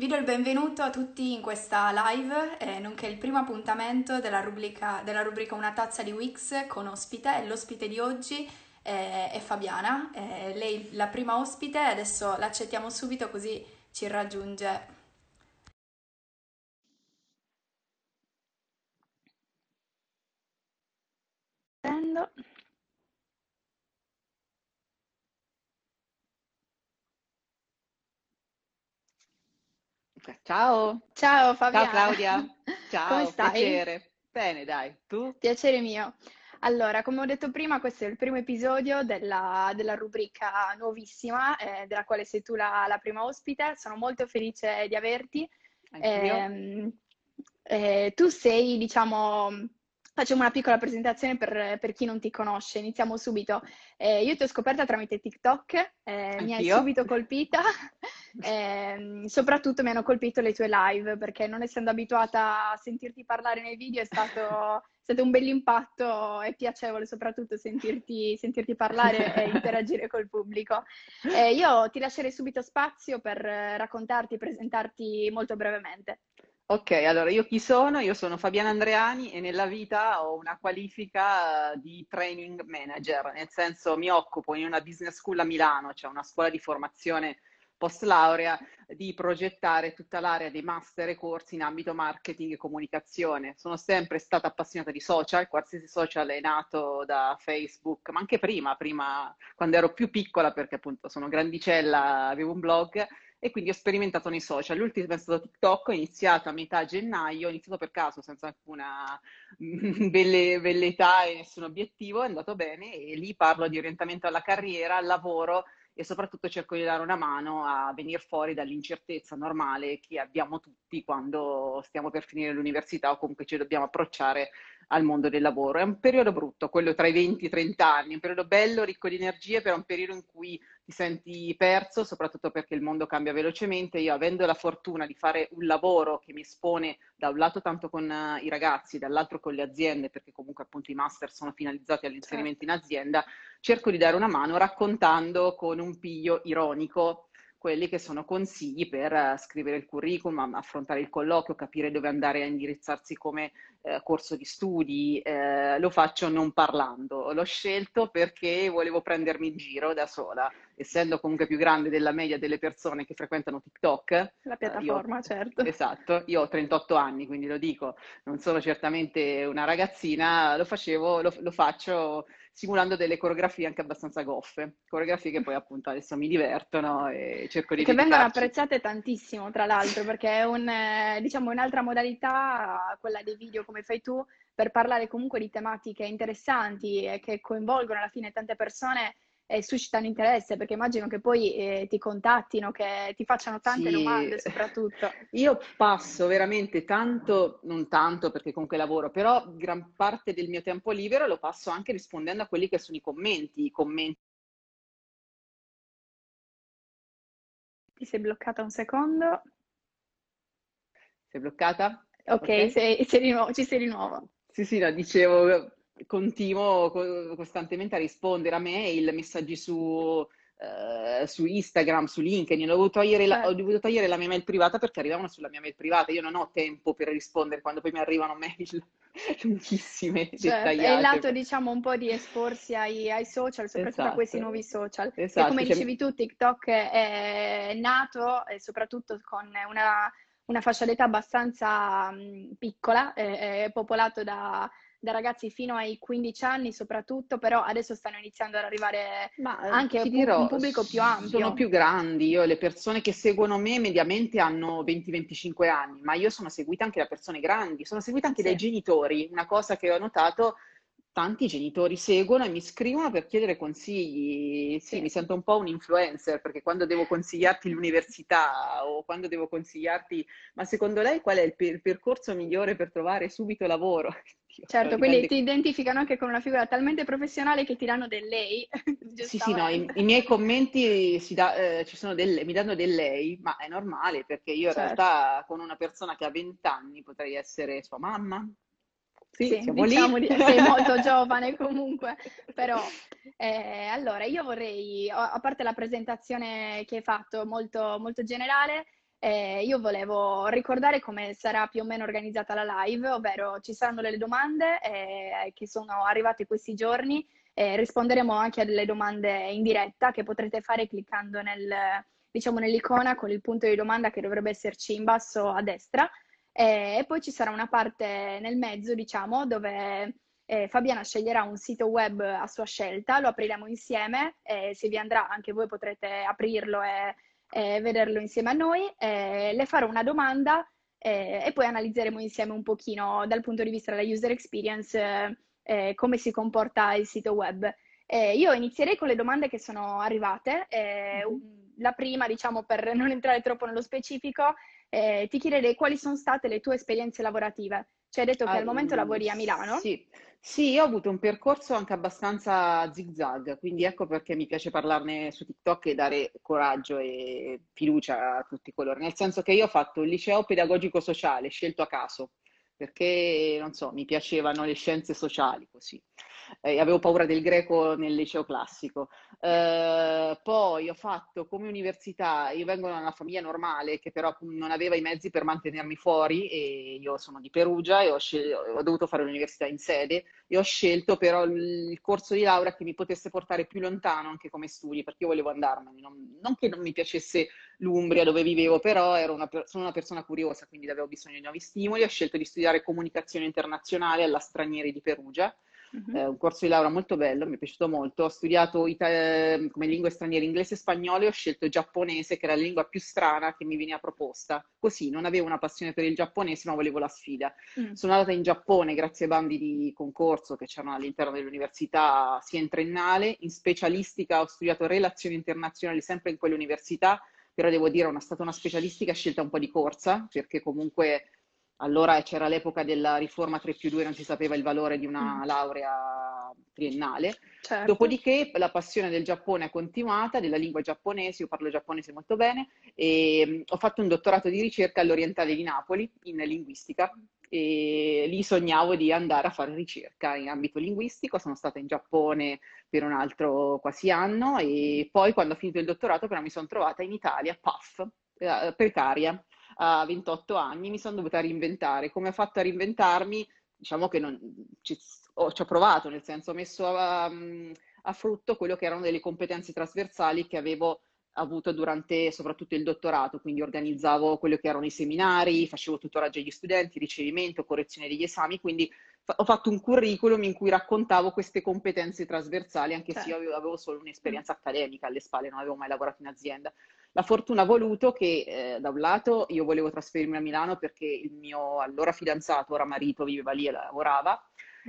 Vi do il benvenuto a tutti in questa live, eh, nonché il primo appuntamento della rubrica, della rubrica Una tazza di Wix con ospite. L'ospite di oggi eh, è Fabiana, eh, lei la prima ospite, adesso l'accettiamo subito così ci raggiunge. Prendo. Ciao. Ciao Fabiana. Ciao Claudia. Ciao, Come stai? piacere. Bene, dai, tu? Piacere mio. Allora, come ho detto prima, questo è il primo episodio della, della rubrica nuovissima, eh, della quale sei tu la, la prima ospite. Sono molto felice di averti. Ehm, eh, tu sei, diciamo, facciamo una piccola presentazione per, per chi non ti conosce. Iniziamo subito. Eh, io ti ho scoperta tramite TikTok, eh, mi hai subito colpita. Ehm, soprattutto mi hanno colpito le tue live perché non essendo abituata a sentirti parlare nei video è stato, è stato un bell'impatto e piacevole soprattutto sentirti, sentirti parlare e interagire col pubblico. Eh, io ti lascerei subito spazio per eh, raccontarti e presentarti molto brevemente. Ok, allora io chi sono? Io sono Fabiana Andreani e nella vita ho una qualifica eh, di training manager, nel senso mi occupo in una business school a Milano, cioè una scuola di formazione post laurea, di progettare tutta l'area dei master e corsi in ambito marketing e comunicazione. Sono sempre stata appassionata di social, qualsiasi social è nato da Facebook, ma anche prima, prima quando ero più piccola, perché appunto sono grandicella, avevo un blog e quindi ho sperimentato nei social. L'ultimo è stato TikTok, ho iniziato a metà gennaio, ho iniziato per caso senza alcuna belle- velleità e nessun obiettivo, è andato bene e lì parlo di orientamento alla carriera, al lavoro e soprattutto cerco di dare una mano a venire fuori dall'incertezza normale che abbiamo tutti quando stiamo per finire l'università o comunque ci dobbiamo approcciare al mondo del lavoro. È un periodo brutto, quello tra i 20 e i 30 anni, un periodo bello, ricco di energie, però un periodo in cui ti senti perso, soprattutto perché il mondo cambia velocemente. Io avendo la fortuna di fare un lavoro che mi espone da un lato tanto con eh, i ragazzi, dall'altro con le aziende, perché comunque appunto i master sono finalizzati all'inserimento in azienda, cerco di dare una mano raccontando con un piglio ironico quelli che sono consigli per eh, scrivere il curriculum, affrontare il colloquio, capire dove andare a indirizzarsi come eh, corso di studi. Eh, lo faccio non parlando. L'ho scelto perché volevo prendermi in giro da sola, essendo comunque più grande della media delle persone che frequentano TikTok. La eh, piattaforma, io, certo. esatto, io ho 38 anni, quindi lo dico, non sono certamente una ragazzina, lo facevo, lo, lo faccio simulando delle coreografie anche abbastanza goffe, coreografie che poi appunto adesso mi divertono e cerco di che vengono apprezzate tantissimo, tra l'altro, perché è un, eh, diciamo, un'altra modalità, quella dei video come fai tu, per parlare comunque di tematiche interessanti e che coinvolgono alla fine tante persone e suscitano interesse, perché immagino che poi eh, ti contattino, che ti facciano tante Sì, domande soprattutto. io passo veramente tanto, non tanto perché comunque lavoro, però gran parte del mio tempo libero lo passo anche rispondendo a quelli che sono i commenti, i commenti Ti sei bloccata un secondo. sei bloccata? Ok, Ok? sei, sei nuovo, ci sei di nuovo. Sì, sì, no, dicevo, continuo co- costantemente a rispondere a mail, messaggi su, eh, su Instagram, su LinkedIn. Ho dovuto togliere la, ho Certo. dovuto togliere la mia mail privata perché arrivavano sulla mia mail privata. Io non ho tempo per rispondere quando poi mi arrivano mail lunghissime, Certo, è il lato, diciamo, un po' di esporsi ai, ai social, soprattutto a questi Esatto, nuovi social. Esatto. come Cioè, dicevi tu, TikTok è nato e soprattutto con una, una fascia d'età abbastanza piccola, è, è popolato da, da ragazzi fino ai 15 anni soprattutto, però adesso stanno iniziando ad arrivare Ma eh, anche pu- un pubblico più sono ampio. più grandi. Io, le persone che seguono me mediamente hanno 20-25 anni, ma io sono seguita anche da persone grandi, sono seguita anche dai Sì, genitori. Una cosa che ho notato, tanti genitori seguono e mi scrivono per chiedere consigli. Sì, sì. mi sento un po' un influencer perché quando devo consigliarti l'università o quando devo consigliarti, ma secondo lei qual è il per- percorso migliore per trovare subito lavoro? Dio, Certo, quindi ti identificano anche con una figura talmente professionale che ti danno del lei, Sì, sì, no, i, i miei commenti dà- eh, ci sono delle, mi danno del lei, ma è normale perché io in Certo. realtà con una persona che ha 20 anni potrei essere sua mamma. Sì, Sì, siamo lì. diciamo di sei molto giovane comunque, però eh, allora io vorrei, a a parte la presentazione che hai fatto molto, molto generale, eh, io volevo ricordare come sarà più o meno organizzata la live, ovvero ci saranno delle domande eh, che sono arrivate questi giorni e risponderemo anche a delle domande in diretta che potrete fare cliccando nel, diciamo, nell'icona con il punto di domanda che dovrebbe esserci in basso a destra e poi ci sarà una parte nel mezzo, diciamo, dove eh, Fabiana sceglierà un sito web a sua scelta, lo apriremo insieme e se vi andrà anche voi potrete aprirlo e eh, vederlo insieme a noi. Eh, le farò una domanda eh, e poi analizzeremo insieme un pochino dal punto di vista della user experience eh, come si comporta il sito web. Eh, io inizierei con le domande che sono arrivate. Mm-hmm. La prima, diciamo, per non entrare troppo nello specifico, ti chiederei quali sono state le tue esperienze lavorative. Ci hai detto che al momento lavori a Milano. Sì. Sì, io ho avuto un percorso anche abbastanza zigzag, quindi ecco perché mi piace parlarne su TikTok e dare coraggio e fiducia a tutti coloro. Nel senso che io ho fatto il liceo pedagogico sociale, scelto a caso, perché, non so, mi piacevano le scienze sociali così eh, avevo paura del greco nel liceo classico. Eh, poi ho fatto come università, io vengo da una famiglia normale che però non aveva i mezzi per mantenermi fuori e io sono di Perugia e ho, scel- ho dovuto fare l'università in sede e ho scelto però il, corso di laurea che mi potesse portare più lontano anche come studi perché io volevo andarmene, non, non che non mi piacesse l'Umbria dove vivevo, però una, sono una persona curiosa, quindi avevo bisogno di nuovi stimoli, ho scelto di studiare comunicazione internazionale alla Stranieri di Perugia Uh-huh. Eh, un corso di laurea molto bello, mi è piaciuto molto. Ho studiato ita- come lingue straniere inglese e spagnolo e ho scelto il giapponese, che era la lingua più strana che mi veniva proposta. Così non avevo una passione per il giapponese, ma volevo la sfida. Uh-huh. Sono andata in Giappone grazie ai bandi di concorso che c'erano all'interno dell'università, sia in triennale, in specialistica ho studiato relazioni internazionali sempre in quell'università, però devo dire è stata una specialistica scelta un po' di corsa, perché comunque allora c'era l'epoca della riforma 3 più 2, non si sapeva il valore di una mm. laurea triennale. Certo. Dopodiché la passione del Giappone è continuata, della lingua giapponese, io parlo giapponese molto bene, e mm, ho fatto un dottorato di ricerca all'Orientale di Napoli in linguistica e lì sognavo di andare a fare ricerca in ambito linguistico, sono stata in Giappone per un altro quasi anno e poi quando ho finito il dottorato però mi sono trovata in Italia, paf, eh, precaria a 28 anni, mi sono dovuta reinventare. Come ho fatto a reinventarmi? Diciamo che non, ci, ho, ci ho provato, nel senso ho messo a, a frutto quello che erano delle competenze trasversali che avevo avuto durante soprattutto il dottorato, quindi organizzavo quello che erano i seminari, facevo tutoraggio agli studenti, ricevimento, correzione degli esami, quindi ho fatto un curriculum in cui raccontavo queste competenze trasversali, anche certo. se io avevo solo un'esperienza accademica alle spalle, non avevo mai lavorato in azienda. La fortuna ha voluto che eh, da un lato io volevo trasferirmi a Milano perché il mio allora fidanzato, ora marito, viveva lì e lavorava,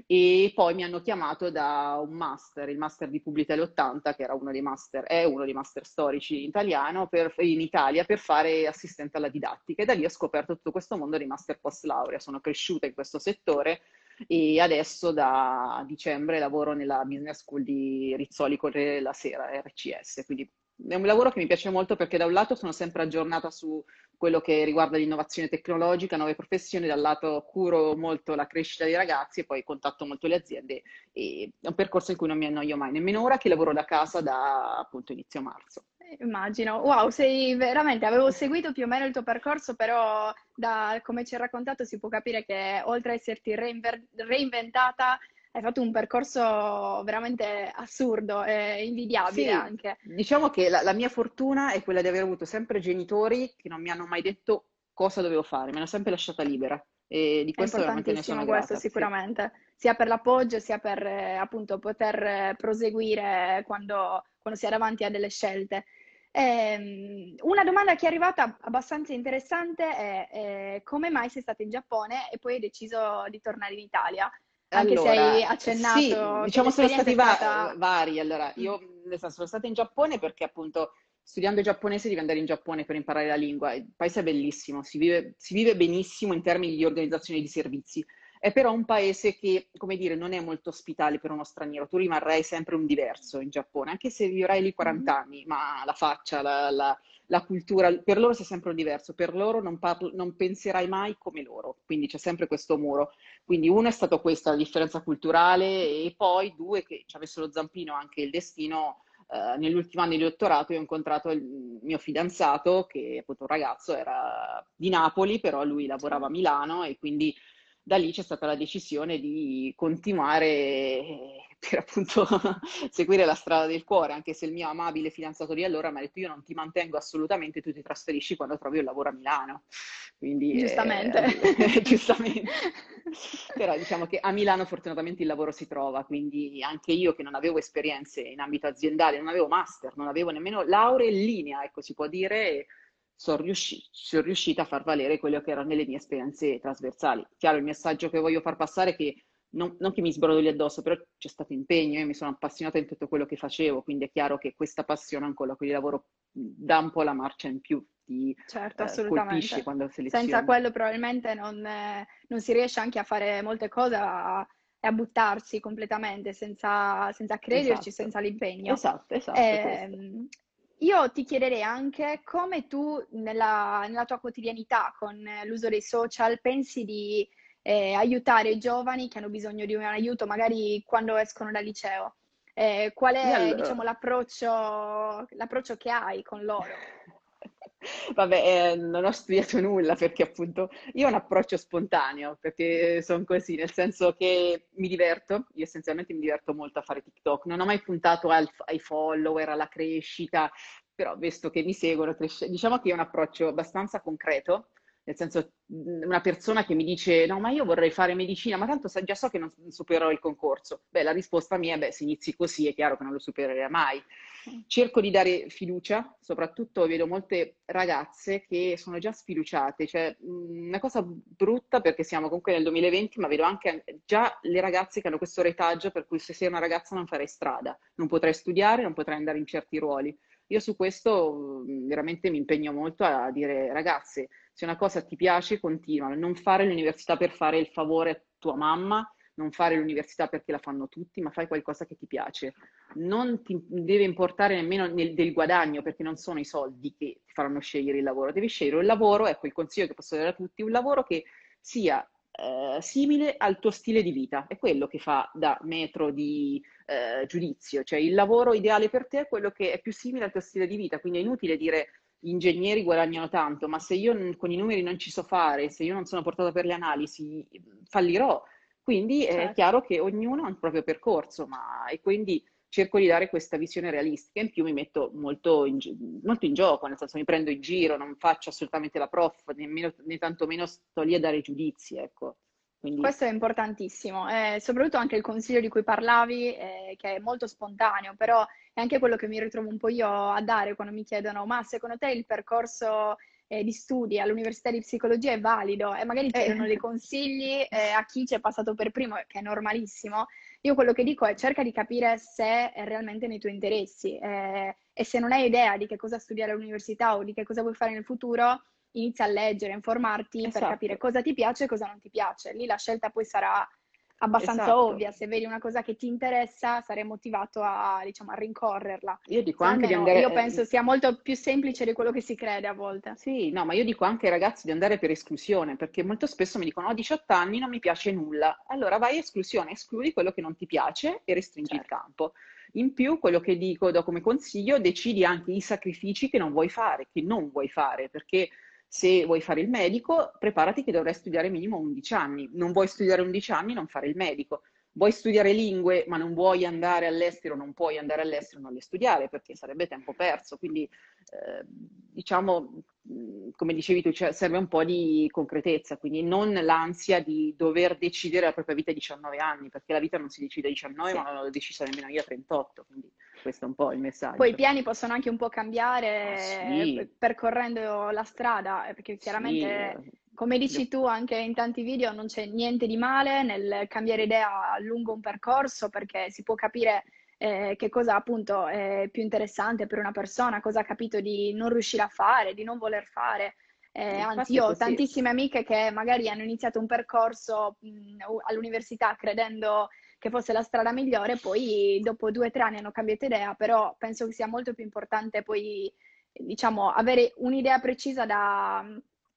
e poi mi hanno chiamato da un master, il master di Publitele 80, che era uno dei master, è uno dei master storici in italiano, per, in Italia, per fare assistente alla didattica. E da lì ho scoperto tutto questo mondo dei master post laurea. Sono cresciuta in questo settore e adesso da dicembre lavoro nella business school di Rizzoli Corriere della Sera, RCS, quindi è un lavoro che mi piace molto perché da un lato sono sempre aggiornata su quello che riguarda l'innovazione tecnologica, nuove professioni, dal lato curo molto la crescita dei ragazzi e poi contatto molto le aziende e è un percorso in cui non mi annoio mai, nemmeno ora che lavoro da casa da appunto inizio marzo. Immagino, wow, sei veramente, avevo seguito più o meno il tuo percorso, però da come ci hai raccontato si può capire che oltre a esserti reinver- reinventata, hai fatto un percorso veramente assurdo e invidiabile sì, anche. Diciamo che la, la, mia fortuna è quella di aver avuto sempre genitori che non mi hanno mai detto cosa dovevo fare, mi hanno sempre lasciata libera. E di questo veramente ne sono questo grata, sicuramente, sì. sia per l'appoggio sia per eh, appunto poter eh, proseguire quando, quando si è davanti a delle scelte. Eh, una domanda che è arrivata abbastanza interessante è eh, come mai sei stata in Giappone e poi hai deciso di tornare in Italia? Anche allora, se hai accennato. Sì, diciamo sono stati va- stata... vari. Allora, io sono stata in Giappone perché appunto studiando giapponese devi andare in Giappone per imparare la lingua. Il paese è bellissimo, si vive, si vive benissimo in termini di organizzazione di servizi. È però un paese che, come dire, non è molto ospitale per uno straniero. Tu rimarrai sempre un diverso in Giappone, anche se vivrai lì 40 mm-hmm. anni, ma la faccia, la, la, la, cultura, per loro sei sempre un diverso. Per loro non, parlo, non penserai mai come loro, quindi c'è sempre questo muro. Quindi uno è stato questa, la differenza culturale, e poi due, che ci avesse lo zampino anche il destino, uh, nell'ultimo anno di dottorato ho incontrato il mio fidanzato, che appunto un ragazzo era di Napoli, però lui lavorava a Milano e quindi da lì c'è stata la decisione di continuare per appunto seguire la strada del cuore, anche se il mio amabile fidanzato di allora mi ha detto io non ti mantengo assolutamente, tu ti trasferisci quando trovi un lavoro a Milano. Quindi, giustamente. Eh, giustamente. Però diciamo che a Milano fortunatamente il lavoro si trova, quindi anche io che non avevo esperienze in ambito aziendale, non avevo master, non avevo nemmeno laurea in linea, ecco si può dire, sono, riusci- sono riuscita a far valere quello che erano le mie esperienze trasversali. Chiaro, il messaggio che voglio far passare è che non, non, che mi sbrodoli addosso, però c'è stato impegno, io mi sono appassionata in tutto quello che facevo, quindi è chiaro che questa passione ancora il lavoro dà un po' la marcia in più, ti certo, eh, colpisce quando selezioni. Senza quello probabilmente non, eh, non, si riesce anche a fare molte cose a, e a buttarsi completamente senza, senza crederci, esatto. senza l'impegno. Esatto, esatto. Eh, io ti chiederei anche come tu nella, nella tua quotidianità con l'uso dei social pensi di eh, aiutare i giovani che hanno bisogno di un aiuto magari quando escono dal liceo. Eh, qual è allora... diciamo, l'approccio, l'approccio che hai con loro? Vabbè, eh, non ho studiato nulla perché appunto io ho un approccio spontaneo, perché sono così, nel senso che mi diverto, io essenzialmente mi diverto molto a fare TikTok, non ho mai puntato al, ai follower, alla crescita, però visto che mi seguono, cresce... diciamo che è un approccio abbastanza concreto, nel senso una persona che mi dice no ma io vorrei fare medicina ma tanto già so che non supererò il concorso. Beh la risposta mia è beh se inizi così è chiaro che non lo supererai mai. Cerco di dare fiducia soprattutto vedo molte ragazze che sono già sfiduciate cioè una cosa brutta perché siamo comunque nel 2020 ma vedo anche già le ragazze che hanno questo retaggio per cui se sei una ragazza non farei strada non potrai studiare non potrai andare in certi ruoli. Io su questo veramente mi impegno molto a dire ragazze se una cosa ti piace, continua. Non fare l'università per fare il favore a tua mamma, non fare l'università perché la fanno tutti, ma fai qualcosa che ti piace. Non ti deve importare nemmeno nel, del guadagno, perché non sono i soldi che ti faranno scegliere il lavoro. Devi scegliere un lavoro, ecco il consiglio che posso dare a tutti, un lavoro che sia eh, simile al tuo stile di vita. È quello che fa da metro di eh, giudizio. Cioè il lavoro ideale per te è quello che è più simile al tuo stile di vita. Quindi è inutile dire ingegneri guadagnano tanto, ma se io con i numeri non ci so fare, se io non sono portata per le analisi, fallirò. Quindi certo. è chiaro che ognuno ha il proprio percorso, ma e quindi cerco di dare questa visione realistica. In più mi metto molto in, molto in gioco, nel senso mi prendo in giro, non faccio assolutamente la prof, nemmeno, né tantomeno sto lì a dare giudizi, ecco. Quindi... Questo è importantissimo, eh, soprattutto anche il consiglio di cui parlavi, eh, che è molto spontaneo, però è anche quello che mi ritrovo un po' io a dare quando mi chiedono, ma secondo te il percorso eh, di studi all'università di psicologia è valido? E magari chiedono dei consigli eh, a chi ci è passato per primo, che è normalissimo. Io quello che dico è cerca di capire se è realmente nei tuoi interessi eh, e se non hai idea di che cosa studiare all'università o di che cosa vuoi fare nel futuro, inizia a leggere, informarti esatto. per capire cosa ti piace e cosa non ti piace. Lì la scelta poi sarà abbastanza esatto. ovvia. Se vedi una cosa che ti interessa, sarai motivato a, diciamo, a rincorrerla. Io dico anche di andare... Io penso sia molto più semplice di quello che si crede a volte. Sì, no, ma io dico anche ai ragazzi di andare per esclusione, perché molto spesso mi dicono, ho 18 anni, non mi piace nulla. Allora vai a esclusione, escludi quello che non ti piace e restringi certo. il campo. In più, quello che dico do come consiglio, decidi anche i sacrifici che non vuoi fare, che non vuoi fare, perché se vuoi fare il medico, preparati che dovrai studiare minimo 11 anni. Non vuoi studiare 11 anni, non fare il medico. Vuoi studiare lingue, ma non vuoi andare all'estero, non puoi andare all'estero, non le studiare perché sarebbe tempo perso. Quindi, eh, diciamo, come dicevi tu, cioè, serve un po' di concretezza, quindi non l'ansia di dover decidere la propria vita a 19 anni, perché la vita non si decide a 19, sì. ma non l'ho decisa nemmeno io a 38. Quindi questo è un po' il messaggio. Poi i piani possono anche un po' cambiare sì. percorrendo la strada, eh, perché chiaramente, sì. Come dici tu anche in tanti video, non c'è niente di male nel cambiare idea lungo un percorso, perché si può capire eh, che cosa appunto è più interessante per una persona, cosa ha capito di non riuscire a fare, di non voler fare. Eh, anzi, io ho tantissime amiche che magari hanno iniziato un percorso mh, all'università credendo che fosse la strada migliore, poi dopo due o tre anni hanno cambiato idea, però penso che sia molto più importante poi, diciamo, avere un'idea precisa da,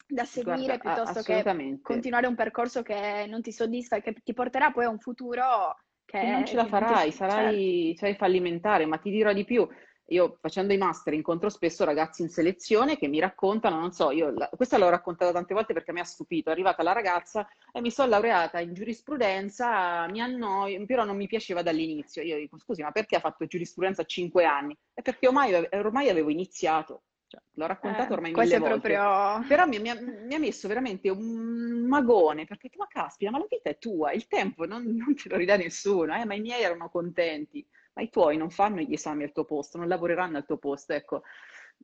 da seguire Guarda, piuttosto che continuare un percorso che non ti soddisfa e che ti porterà poi a un futuro che, che non ce la farai, sarai, certo. sarai fallimentare, ma ti dirò di più, io facendo i master incontro spesso ragazzi in selezione che mi raccontano, non so, io la, questa l'ho raccontata tante volte perché mi ha stupito, è arrivata la ragazza e mi sono laureata in giurisprudenza, mi annoio, però non mi piaceva dall'inizio. Io dico, scusi, ma perché ha fatto giurisprudenza a cinque anni? È perché ormai, ormai avevo iniziato. Cioè, l'ho raccontato eh, ormai mille volte. Proprio... Però mi, mi, ha, mi, ha, messo veramente un magone, perché ma caspita, ma la vita è tua, il tempo non, non te lo ridà nessuno, eh, ma i miei erano contenti ma i tuoi non fanno gli esami al tuo posto, non lavoreranno al tuo posto. Ecco,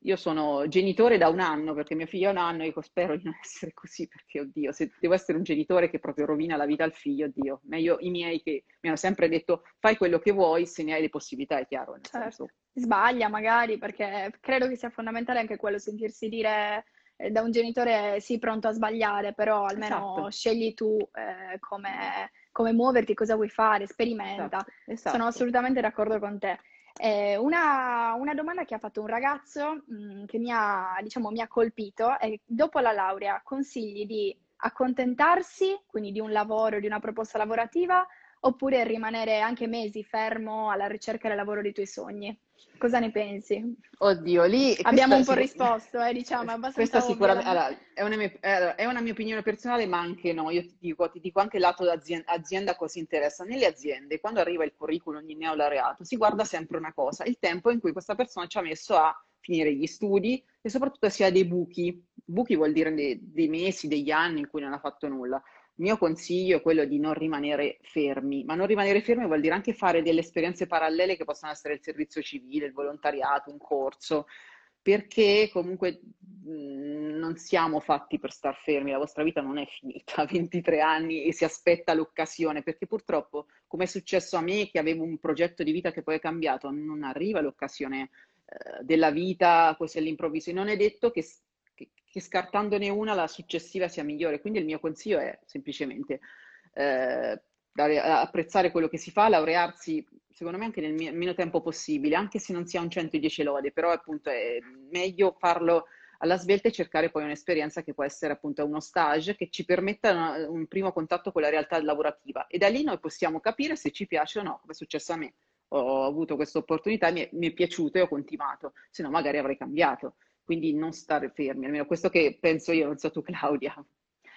io sono genitore da un anno perché mia figlia ha un anno e spero di non essere così perché, oddio, se devo essere un genitore che proprio rovina la vita al figlio, oddio, meglio i miei che mi hanno sempre detto fai quello che vuoi se ne hai le possibilità, è chiaro. Certo. Senso. Sbaglia magari perché credo che sia fondamentale anche quello, sentirsi dire eh, da un genitore sì pronto a sbagliare, però almeno esatto. scegli tu eh, come come muoverti, cosa vuoi fare, sperimenta. Esatto, esatto. Sono assolutamente d'accordo con te. Eh, una, una, domanda che ha fatto un ragazzo mh, mm, che mi ha, diciamo, mi ha colpito è dopo la laurea consigli di accontentarsi, quindi di un lavoro, di una proposta lavorativa, oppure rimanere anche mesi fermo alla ricerca del lavoro dei tuoi sogni? Cosa ne pensi? Oddio, lì... Abbiamo un po' risposto, eh, diciamo, abbastanza Questa sicuramente... Allora, è, una mia, è, una mia, opinione personale, ma anche no. Io ti dico, ti dico anche il lato d'azienda azienda cosa interessa. Nelle aziende, quando arriva il curriculum di neolaureato, si guarda sempre una cosa, il tempo in cui questa persona ci ha messo a finire gli studi e soprattutto si ha dei buchi. Buchi vuol dire dei, dei mesi, degli anni in cui non ha fatto nulla. Il mio consiglio è quello di non rimanere fermi, ma non rimanere fermi vuol dire anche fare delle esperienze parallele che possono essere il servizio civile, il volontariato, un corso, perché comunque mh, non siamo fatti per star fermi, la vostra vita non è finita a 23 anni e si aspetta l'occasione, perché purtroppo, come è successo a me, che avevo un progetto di vita che poi è cambiato, non arriva l'occasione eh, della vita così all'improvviso. E non è detto che che scartandone una la successiva sia migliore. Quindi il mio consiglio è semplicemente eh, apprezzare quello che si fa, laurearsi secondo me anche nel meno tempo possibile, anche se non si ha un 110 lode, però appunto è meglio farlo alla svelta e cercare poi un'esperienza che può essere appunto uno stage che ci permetta una, un primo contatto con la realtà lavorativa e da lì noi possiamo capire se ci piace o no, come è successo a me. Ho avuto questa opportunità, mi mi è piaciuto e ho continuato, se no magari avrei cambiato quindi non stare fermi, almeno questo che penso io, non so tu Claudia.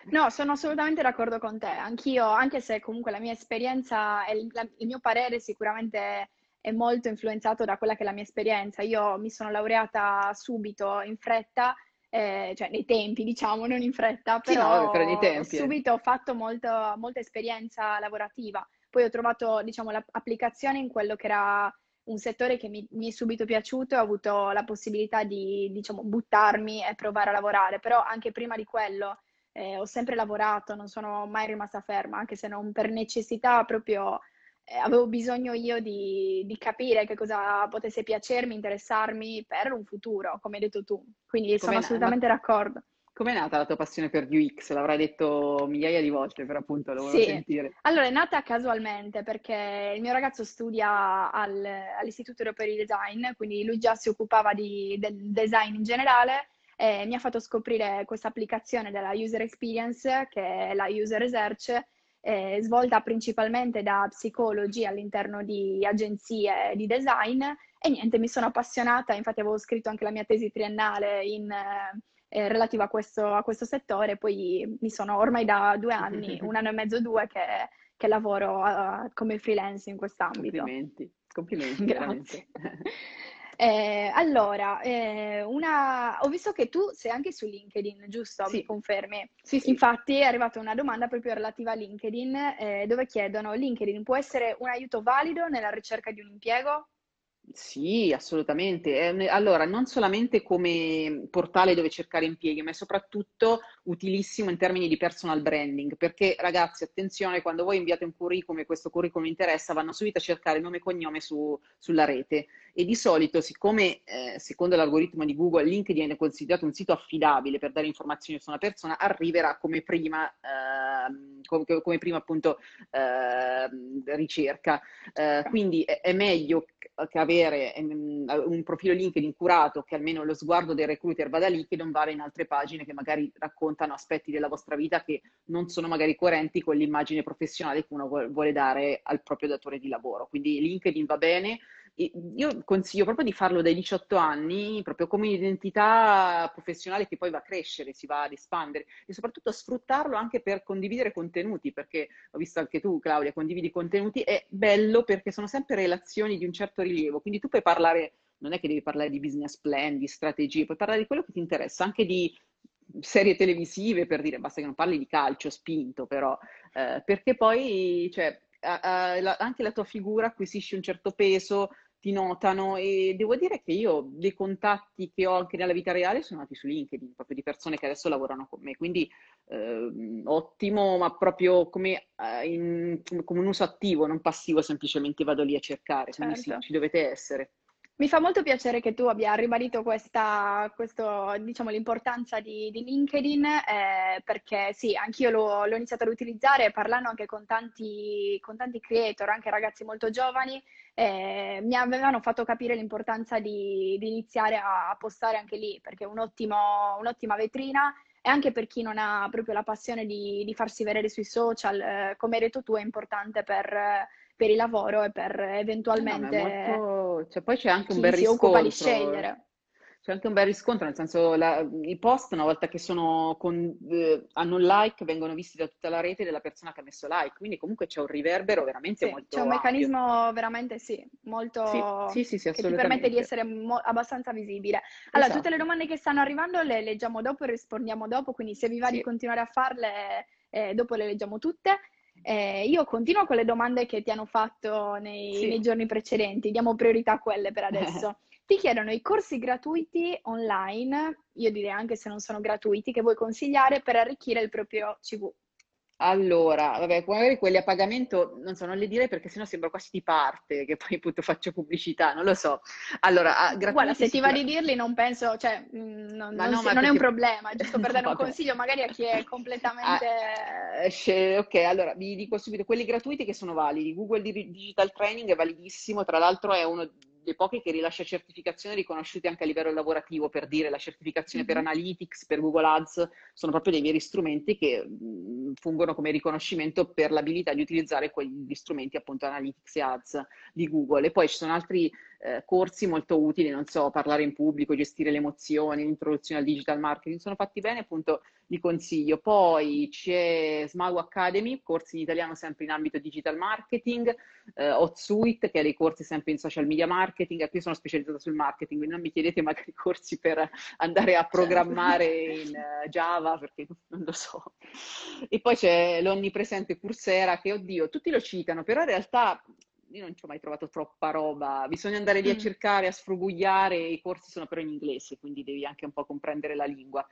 No, sono assolutamente d'accordo con te, anch'io, anche se comunque la mia esperienza e il, il mio parere sicuramente è molto influenzato da quella che è la mia esperienza. Io mi sono laureata subito, in fretta, eh, cioè nei tempi, diciamo, non in fretta, però sì, no, tempi, eh. subito ho fatto molto, molta esperienza lavorativa. Poi ho trovato, diciamo, l'applicazione in quello che era un settore che mi, mi, è subito piaciuto e ho avuto la possibilità di, diciamo, buttarmi e provare a lavorare, però anche prima di quello eh, ho sempre lavorato, non sono mai rimasta ferma, anche se non per necessità, proprio eh, avevo bisogno io di, di, capire che cosa potesse piacermi, interessarmi per un futuro, come hai detto tu. Quindi come sono assolutamente ma... d'accordo. Com'è nata la tua passione per UX? L'avrai detto migliaia di volte, però appunto lo volevo sì. sentire. Allora, è nata casualmente perché il mio ragazzo studia al, all'Istituto Europeo di Design, quindi lui già si occupava di, del design in generale e mi ha fatto scoprire questa applicazione della User Experience, che è la User Research, eh, svolta principalmente da psicologi all'interno di agenzie di design e niente, mi sono appassionata, infatti avevo scritto anche la mia tesi triennale in... Eh, eh, relativa a questo, a questo, settore. Poi mi sono ormai da due anni, un anno e mezzo, due, che, che lavoro uh, come freelance in quest'ambito. Complimenti, complimenti. Grazie. Eh, allora, eh, una... ho visto che tu sei anche su LinkedIn, giusto? Sì. Mi confermi? Sì, sì. Infatti è arrivata una domanda proprio relativa a LinkedIn, eh, dove chiedono: LinkedIn può essere un aiuto valido nella ricerca di un impiego? Sì, assolutamente. Allora, non solamente come portale dove cercare impieghi, ma soprattutto utilissimo in termini di personal branding, perché ragazzi, attenzione, quando voi inviate un curriculum e questo curriculum interessa, vanno subito a cercare nome e cognome su, sulla rete e di solito, siccome eh, secondo l'algoritmo di Google LinkedIn è considerato un sito affidabile per dare informazioni su una persona, arriverà come prima, eh, come, come, prima appunto eh, ricerca. Quindi è, è, meglio che avere um, un profilo LinkedIn curato, che almeno lo sguardo del recruiter vada lì, che non vada in altre pagine che magari raccontano aspetti della vostra vita che non sono magari coerenti con l'immagine professionale che uno vuole dare al proprio datore di lavoro. Quindi LinkedIn va bene io consiglio proprio di farlo dai 18 anni, proprio come un'identità professionale che poi va a crescere, si va ad espandere e soprattutto sfruttarlo anche per condividere contenuti, perché ho visto anche tu, Claudia, condividi contenuti, è bello perché sono sempre relazioni di un certo rilievo, quindi tu puoi parlare, non è che devi parlare di business plan, di strategie, puoi parlare di quello che ti interessa, anche di serie televisive per dire, basta che non parli di calcio spinto però, eh, perché poi cioè, a, a, la, anche la tua figura acquisisce un certo peso, ti notano e devo dire che io dei contatti che ho anche nella vita reale sono nati su LinkedIn, proprio di persone che adesso lavorano con me, quindi eh, ottimo, ma proprio come, eh, in, come, un uso attivo, non passivo, semplicemente vado lì a cercare, certo. quindi sì, ci dovete essere. Mi fa molto piacere che tu abbia ribadito questa, questo, diciamo, l'importanza di, di LinkedIn, eh, perché sì, anch'io l'ho, l'ho, iniziato ad utilizzare parlando anche con tanti, con tanti creator, anche ragazzi molto giovani, eh, mi avevano fatto capire l'importanza di, di iniziare a, a, postare anche lì, perché è un un'ottima vetrina. E anche per chi non ha proprio la passione di, di farsi vedere sui social, eh, come hai detto tu, è importante per per il lavoro e per eventualmente... No, molto... cioè, poi c'è anche un bel riscontro. occupa di scegliere. C'è anche un bel riscontro, nel senso la, i post una volta che sono con, eh, hanno un like vengono visti da tutta la rete della persona che ha messo like, quindi comunque c'è un riverbero veramente sì, molto C'è un meccanismo ampio. veramente sì, molto sì, sì, sì, che ti permette di essere mo- abbastanza visibile. Allora, esatto. tutte le domande che stanno arrivando le leggiamo dopo e rispondiamo dopo, quindi se vi va di continuare a farle, eh, dopo le leggiamo tutte. Eh, io continuo con le domande che ti hanno fatto nei, sì. nei giorni precedenti, diamo priorità a quelle per adesso. ti chiedono i corsi gratuiti online, io direi anche se non sono gratuiti, che vuoi consigliare per arricchire il proprio CV. Allora, vabbè, magari quelli a pagamento, non so, non le direi perché sennò sembra quasi di parte, che poi appunto faccio pubblicità, non lo so. Allora, Guarda, se ti va di dirli non penso, cioè, mm, non, non, no, si, non è un problema, giusto per dare un consiglio magari a chi è completamente... Ah, ok, allora, vi dico subito, quelli gratuiti che sono validi, Google Digital Training è validissimo, tra l'altro è uno dei pochi che rilascia certificazioni riconosciute anche a livello lavorativo, per dire la certificazione mm-hmm. per Analytics, per Google Ads, sono proprio dei veri strumenti che mh, fungono come riconoscimento per l'abilità di utilizzare quegli strumenti appunto Analytics e Ads di Google. E poi ci sono altri eh, corsi molto utili, non so, parlare in pubblico, gestire le emozioni, l'introduzione al digital marketing, sono fatti bene, appunto li consiglio. Poi c'è Smago Academy, corsi in italiano sempre in ambito digital marketing, eh, Hotsuite, che ha dei corsi sempre in social media marketing, qui sono specializzata sul marketing, quindi non mi chiedete magari corsi per andare a programmare certo. in uh, Java, perché non lo so. E poi c'è l'onnipresente Coursera, che oddio, tutti lo citano, però in realtà io non ci ho mai trovato troppa roba, bisogna andare lì a mm. cercare, a sfrugugliare, i corsi sono però in inglese, quindi devi anche un po' comprendere la lingua.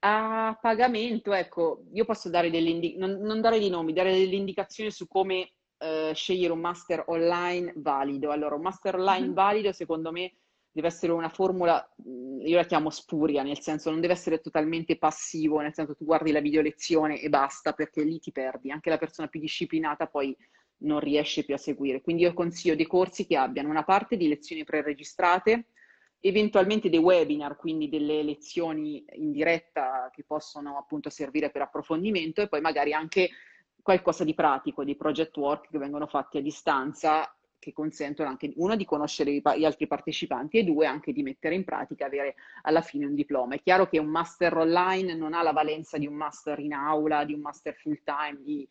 A pagamento, ecco, io posso dare delle indicazioni, non, non, dare dei nomi, dare delle indicazioni su come eh, scegliere un master online valido. Allora, un master online mm-hmm. valido, secondo me, deve essere una formula, mm, io la chiamo spuria, nel senso non deve essere totalmente passivo, nel senso tu guardi la video lezione e basta, perché lì ti perdi. Anche la persona più disciplinata poi non riesce più a seguire. Quindi io consiglio dei corsi che abbiano una parte di lezioni pre-registrate, eventualmente dei webinar, quindi delle lezioni in diretta che possono appunto servire per approfondimento e poi magari anche qualcosa di pratico, di project work che vengono fatti a distanza che consentono anche uno di conoscere gli altri partecipanti e due anche di mettere in pratica avere alla fine un diploma. È chiaro che un master online non ha la valenza di un master in aula, di un master full time, di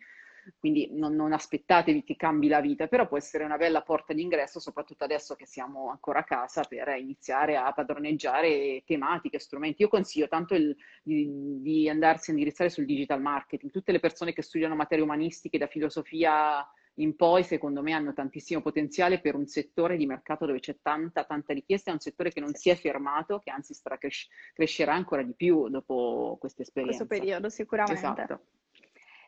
quindi non, non, aspettatevi che cambi la vita, però può essere una bella porta d'ingresso, soprattutto adesso che siamo ancora a casa, per iniziare a padroneggiare tematiche, strumenti. Io consiglio tanto il, di, di andarsi a indirizzare sul digital marketing. Tutte le persone che studiano materie umanistiche da filosofia in poi, secondo me, hanno tantissimo potenziale per un settore di mercato dove c'è tanta, tanta richiesta, è un settore che non si è fermato, che anzi crescerà ancora di più dopo questa esperienza. Questo periodo, sicuramente. Esatto.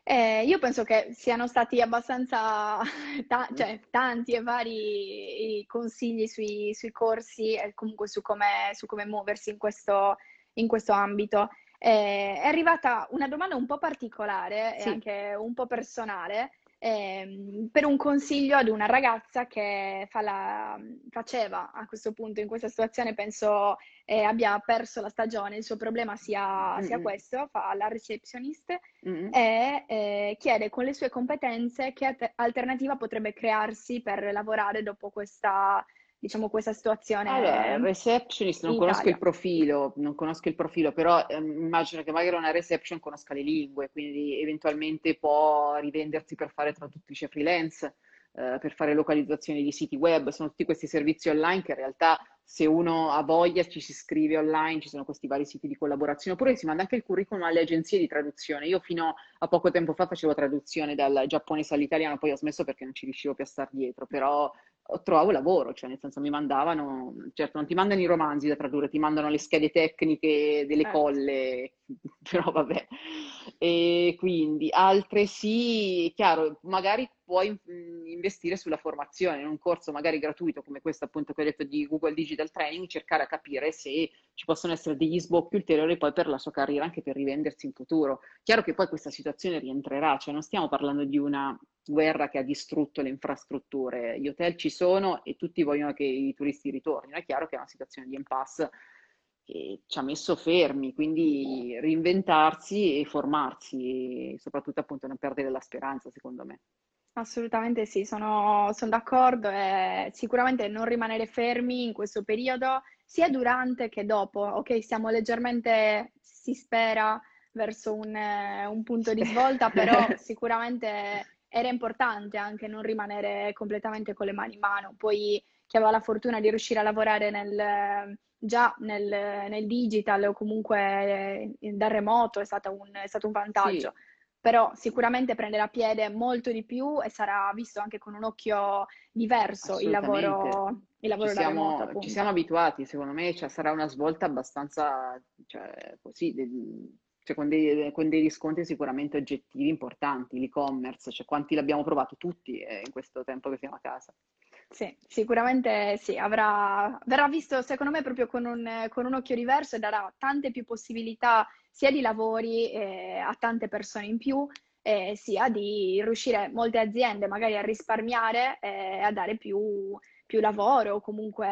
Eh, io penso che siano stati abbastanza ta- cioè, tanti e vari i consigli sui, sui corsi e comunque su come, su come muoversi in questo, in questo ambito. Eh, è arrivata una domanda un po' particolare Sì. e anche un po' personale ehm, per un consiglio ad una ragazza che fa la- faceva a questo punto, in questa situazione, penso eh, abbia perso la stagione, il suo problema sia, sia Mm-mm. questo, fa la receptionist Mm-mm. e eh, chiede con le sue competenze che alter- alternativa potrebbe crearsi per lavorare dopo questa, diciamo, questa situazione Allora, receptionist, non conosco il Italia. profilo, non conosco il profilo, però ehm, immagino che magari una reception conosca le lingue, quindi eventualmente può rivendersi per fare traduttrice freelance, eh, per fare localizzazioni di siti web, sono tutti questi servizi online che in realtà se uno ha voglia ci si iscrive online, ci sono questi vari siti di collaborazione, oppure si manda anche il curriculum alle agenzie di traduzione. Io fino a poco tempo fa facevo traduzione dal giapponese all'italiano, poi ho smesso perché non ci riuscivo più a star dietro, però trovavo lavoro, cioè nel senso mi mandavano, certo non ti mandano i romanzi da tradurre, ti mandano le schede tecniche delle Eh. colle, però vabbè. E quindi altre sì, chiaro, magari puoi mm, investire sulla formazione, in un corso magari gratuito come questo appunto che ho detto di Google Digital Training, cercare a capire se ci possono essere degli sbocchi ulteriori poi per la sua carriera, anche per rivendersi in futuro. Chiaro che poi questa situazione rientrerà, cioè non stiamo parlando di una guerra che ha distrutto le infrastrutture, gli hotel ci sono e tutti vogliono che i turisti ritornino. È chiaro che è una situazione di impasse che ci ha messo fermi, quindi reinventarsi e formarsi e soprattutto appunto non perdere la speranza, secondo me. Assolutamente sì, sono, sono d'accordo e sicuramente non rimanere fermi in questo periodo, sia durante che dopo. Ok, siamo leggermente, si spera, verso un, eh, un punto di svolta, però sicuramente era importante anche non rimanere completamente con le mani in mano. Poi chi aveva la fortuna di riuscire a lavorare nel, già nel, nel digital o comunque eh, da remoto è stato un, è stato un Sì, vantaggio però sicuramente prenderà piede molto di più e sarà visto anche con un occhio diverso il lavoro, il Ci lavoro da remoto, siamo, ci siamo abituati, secondo me cioè, sarà una svolta abbastanza, cioè, così, cioè, con dei, con dei riscontri sicuramente oggettivi importanti, l'e-commerce, cioè quanti l'abbiamo provato tutti eh, in questo tempo che siamo a casa. Sì, sicuramente sì, avrà, verrà visto secondo me proprio con un, con un occhio diverso e darà tante più possibilità sia di lavori eh, a tante persone in più, eh, sia di riuscire molte aziende magari a risparmiare e a dare più, più lavoro o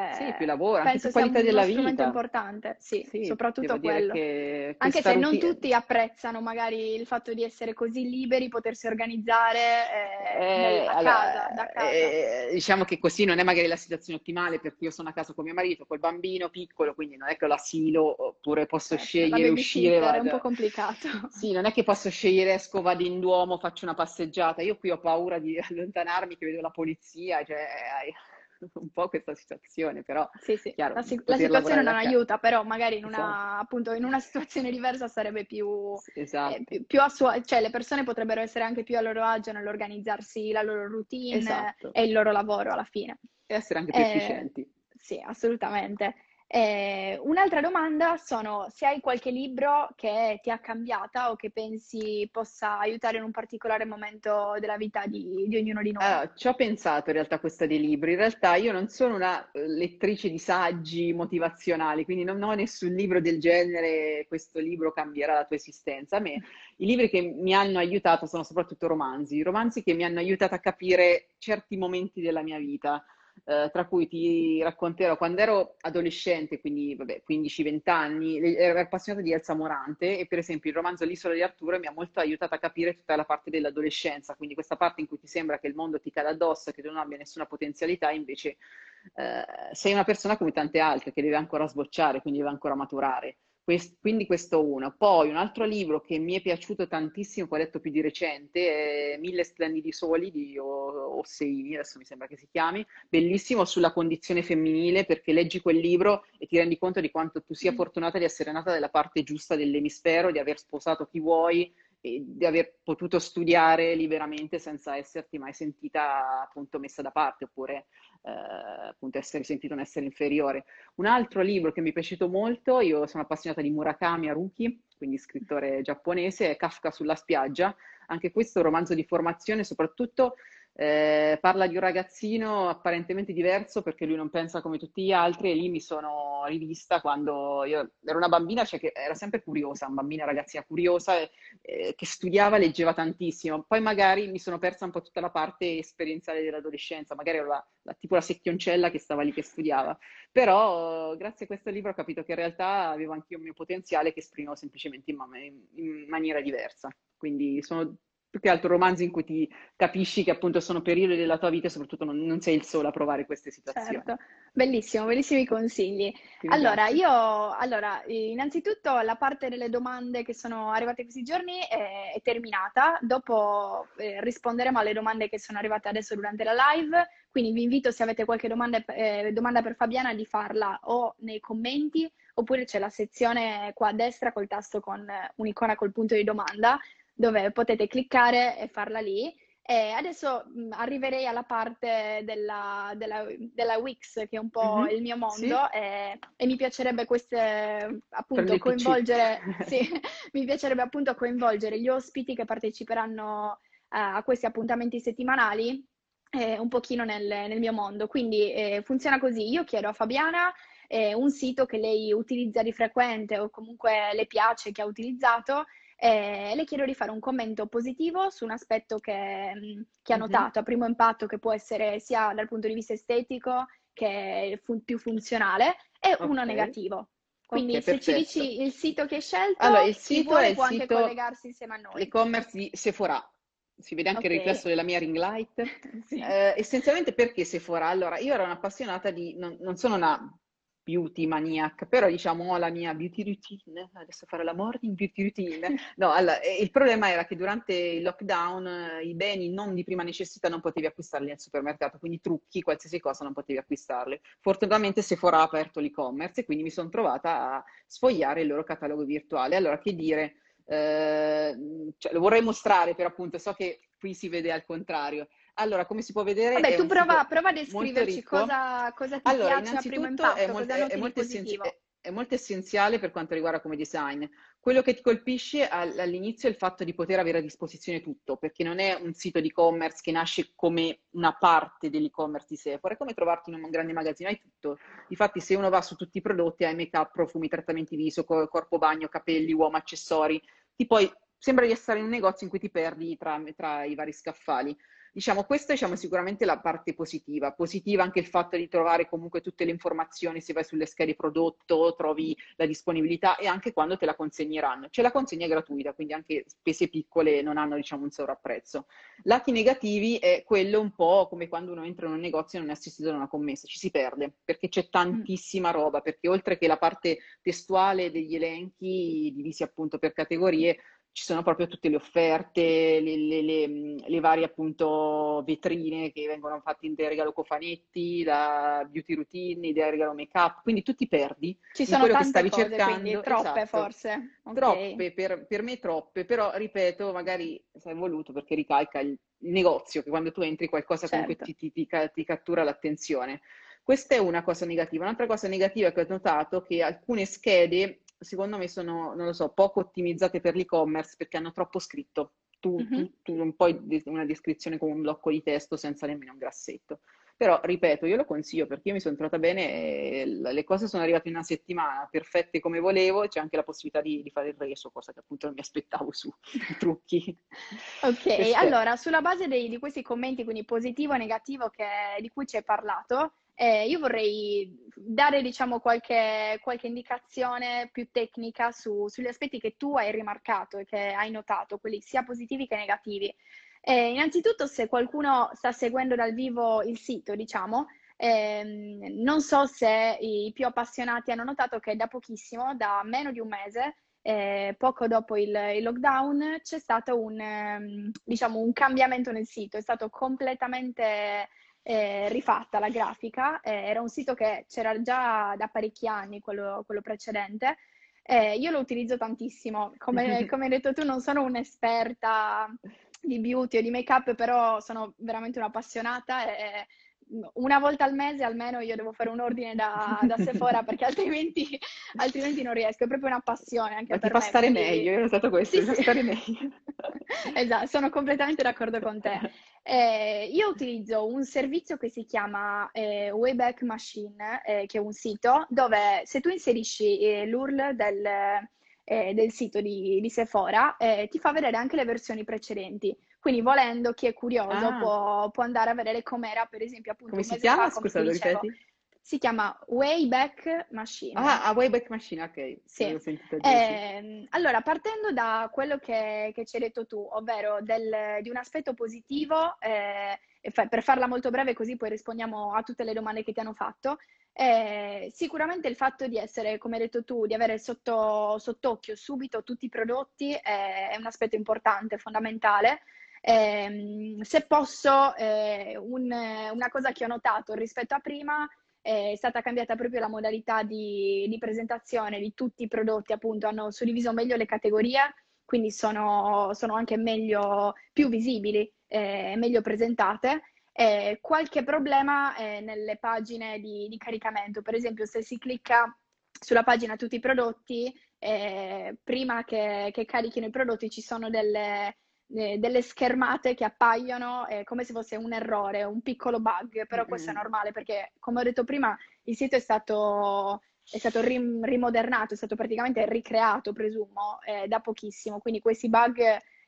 Sì, comunque più lavoro, penso più sia qualità uno della strumento importante, sì, Sì, soprattutto quello. che Anche se non routine... tutti apprezzano magari il fatto di essere così liberi, potersi organizzare eh, Eh, a allora, casa, da casa. eh, diciamo che così non è magari la situazione ottimale perché io sono a casa con mio marito, col bambino piccolo, quindi non è che ho l'asilo oppure posso Certo, scegliere uscire, babysitter è un po' vado. complicato. Sì, non è che posso scegliere, esco, vado in Duomo, faccio una passeggiata. Io qui ho paura di allontanarmi, che vedo la polizia, cioè hai un po' questa situazione, però Sì, sì, chiaro, la, si- la situazione non aiuta, però magari in Esatto, una, appunto, in una situazione diversa sarebbe più, eh, esatto, più, più a suo, cioè le persone potrebbero essere anche più a loro agio nell'organizzarsi la loro routine esatto. e il loro lavoro alla fine. E essere anche più Eh, efficienti. sì, assolutamente. Eh, un'altra domanda sono se hai qualche libro che ti ha cambiata o che pensi possa aiutare in un particolare momento della vita di, di ognuno di noi. Allora, ci ho pensato in realtà a questa dei libri. In realtà io non sono una eh, lettrice di saggi motivazionali, quindi non ho nessun libro del genere, questo libro cambierà la tua esistenza. A me i libri che mi hanno aiutato sono soprattutto romanzi, romanzi che mi hanno aiutato a capire certi momenti della mia vita. Eh, tra cui ti racconterò quando ero adolescente, quindi vabbè, 15-20 anni, ero appassionata di Elsa Morante e per esempio il romanzo L'isola di Arturo mi ha molto aiutato a capire tutta la parte dell'adolescenza, quindi questa parte in cui ti sembra che il mondo ti cade addosso, che tu non abbia nessuna potenzialità, invece eh, sei una persona come tante altre che deve ancora sbocciare, quindi deve ancora maturare. Quest- quindi questo uno. Poi un altro libro che mi è piaciuto tantissimo, che ho letto più di recente, è Mille splendidi soli di Osseini, adesso mi sembra che si chiami, bellissimo sulla condizione femminile perché leggi quel libro e ti rendi conto di quanto tu sia fortunata di essere nata dalla parte giusta dell'emisfero, di aver sposato chi vuoi e di aver potuto studiare liberamente senza esserti mai sentita appunto messa da parte oppure eh, appunto essere sentito un essere inferiore. Un altro libro che mi è piaciuto molto, io sono appassionata di Murakami Haruki, quindi scrittore giapponese, Kafka sulla spiaggia. Anche questo è un romanzo di formazione, soprattutto eh, parla di un ragazzino apparentemente diverso perché lui non pensa come tutti gli altri e lì mi sono rivista quando io ero una bambina, cioè che era sempre curiosa, una bambina ragazzina curiosa eh, che studiava, leggeva tantissimo. Poi magari mi sono persa un po' tutta la parte esperienziale dell'adolescenza, magari ero la, la, tipo la secchioncella che stava lì che studiava. Però grazie a questo libro ho capito che in realtà avevo anche io il mio potenziale che esprimo semplicemente in, in, in maniera diversa. Quindi sono più che altro romanzi in cui ti capisci che appunto sono periodi della tua vita e soprattutto non, non sei il solo a provare queste situazioni. Certo. Bellissimo, bellissimi consigli. allora, io, allora, innanzitutto la parte delle domande che sono arrivate questi giorni è, è terminata, dopo eh, risponderemo alle domande che sono arrivate adesso durante la live, quindi vi invito se avete qualche domanda, eh, domanda per Fabiana di farla o nei commenti oppure c'è la sezione qua a destra col tasto con un'icona col punto di domanda dove potete cliccare e farla lì. E adesso mh, arriverei alla parte della, della, della, Wix, che è un po' mm-hmm, il mio mondo, sì. e, e, mi piacerebbe queste, appunto coinvolgere, sì, mi piacerebbe appunto coinvolgere gli ospiti che parteciperanno uh, a questi appuntamenti settimanali eh, un pochino nel, nel, mio mondo. Quindi eh, funziona così, io chiedo a Fabiana eh, un sito che lei utilizza di frequente o comunque le piace, che ha utilizzato, e le chiedo di fare un commento positivo su un aspetto che, mm, che ha mhm. notato a primo impatto, che può essere sia dal punto di vista estetico che fu- più funzionale, e okay. uno negativo. Quindi okay, se perfetto. ci dici il sito che hai scelto, allora, il sito vuole, è può sito, anche collegarsi insieme a noi. L'e-commerce di Sephora. Si vede anche okay. il riflesso della mia ring light. sì. eh, essenzialmente perché Sephora? Allora, io ero un'appassionata di, non, non sono una beauty maniac, però diciamo ho la mia beauty routine, adesso fare la morning beauty routine. No, allora, il problema era che durante il lockdown eh, i beni non di prima necessità non potevi acquistarli nel supermercato, quindi trucchi, qualsiasi cosa non potevi acquistarli. Fortunatamente Sephora ha aperto l'e-commerce e quindi mi sono trovata a sfogliare il loro catalogo virtuale. Allora, che dire, eh, cioè, lo vorrei mostrare, però appunto so che qui si vede al contrario. Allora, come si può vedere... Vabbè, tu prova, prova, a descriverci cosa, cosa, ti allora, piace a primo impatto, è, molto, è, molto essenziale, è molto essenziale per quanto riguarda come design. Quello che ti colpisce all'inizio è il fatto di poter avere a disposizione tutto, perché non è un sito di e-commerce che nasce come una parte dell'e-commerce di Sephora, è come trovarti in un grande magazzino, hai tutto. Infatti se uno va su tutti i prodotti, hai make-up, profumi, trattamenti viso, corpo bagno, capelli, uomo, accessori, ti poi sembra di essere in un negozio in cui ti perdi tra, tra i vari scaffali. Diciamo, questa diciamo, sicuramente la parte positiva. Positiva anche il fatto di trovare comunque tutte le informazioni, se vai sulle schede prodotto, trovi la disponibilità e anche quando te la consegneranno. C'è la consegna gratuita, quindi anche spese piccole non hanno diciamo, un sovrapprezzo. Lati negativi è quello un po' come quando uno entra in un negozio e non è assistito da una commessa, ci si perde perché c'è tantissima roba, perché oltre che la parte testuale degli elenchi divisi appunto per categorie, ci sono proprio tutte le offerte, le, le, le, le, varie appunto vetrine che vengono fatte in regalo cofanetti, la beauty routine, in regalo make up, quindi tu ti perdi ci sono quello che stavi cose, cercando. Troppe esatto. forse. Okay. Troppe, per, per, me troppe, però ripeto, magari sei voluto perché ricalca il, il negozio, che quando tu entri qualcosa certo. comunque ti, ti, ti, ti cattura l'attenzione. Questa è una cosa negativa. Un'altra cosa negativa che ho notato è che alcune schede secondo me sono, non lo so, poco ottimizzate per l'e-commerce perché hanno troppo scritto. Tu, mm-hmm. tu, tu non puoi una descrizione con un blocco di testo senza nemmeno un grassetto. Però, ripeto, io lo consiglio perché io mi sono trovata bene, le cose sono arrivate in una settimana perfette come volevo, c'è anche la possibilità di, di fare il reso, cosa che appunto non mi aspettavo su i trucchi. Ok, Questo allora, sulla base dei, di questi commenti, quindi positivo e negativo che, di cui ci hai parlato, eh, io vorrei dare, diciamo, qualche, qualche indicazione più tecnica su, sugli aspetti che tu hai rimarcato e che hai notato, quelli sia positivi che negativi. Eh, innanzitutto, se qualcuno sta seguendo dal vivo il sito, diciamo, ehm, non so se i più appassionati hanno notato che da pochissimo, da meno di un mese, eh, poco dopo il, il, lockdown, c'è stato un, ehm, diciamo, un cambiamento nel sito, è stato completamente eh, rifatta la grafica, eh, era un sito che c'era già da parecchi anni, quello, quello precedente. Eh, io lo utilizzo tantissimo, come, come, hai detto tu non sono un'esperta di beauty o di make-up, però sono veramente un'appassionata e una volta al mese almeno io devo fare un ordine da, da Sephora perché altrimenti, altrimenti, non riesco, è proprio una passione anche Ma per ti fa me. stare quindi... meglio, io ho stato questo, sì, ti fa sì. stare meglio. esatto, sono completamente d'accordo con te. Eh, io utilizzo un servizio che si chiama eh, Wayback Machine, eh, che è un sito dove se tu inserisci eh, l'URL del, eh, del sito di, di Sephora, eh, ti fa vedere anche le versioni precedenti. Quindi volendo, chi è curioso Ah. può, può andare a vedere com'era, per esempio, appunto Come si chiama? fa, Scusa, lo dicevo. ripeti? Si chiama Wayback Machine. Ah, a Wayback Machine, ok. Sì. Ehm, allora, partendo da quello che, che ci hai detto tu, ovvero del- di un aspetto positivo, eh, per farla molto breve così poi rispondiamo a tutte le domande che ti hanno fatto, eh, sicuramente il fatto di essere, come hai detto tu, di avere sotto, sott'occhio subito tutti i prodotti è, è un aspetto importante, fondamentale. Ehm, se posso, eh, un- una cosa che ho notato rispetto a prima è stata cambiata proprio la modalità di, di presentazione di tutti i prodotti, appunto, hanno suddiviso meglio le categorie, quindi sono, sono anche meglio, più visibili, eh, meglio presentate. Eh, qualche problema eh, nelle pagine di, di caricamento, per esempio, se si clicca sulla pagina tutti i prodotti, eh, prima che, che carichino i prodotti ci sono delle, eh, delle schermate che appaiono eh, come se fosse un errore, un piccolo bug, però questo è normale perché, come ho detto prima, il sito è stato, è stato rim- rimodernato, è stato praticamente ricreato, presumo, eh, da pochissimo, quindi questi bug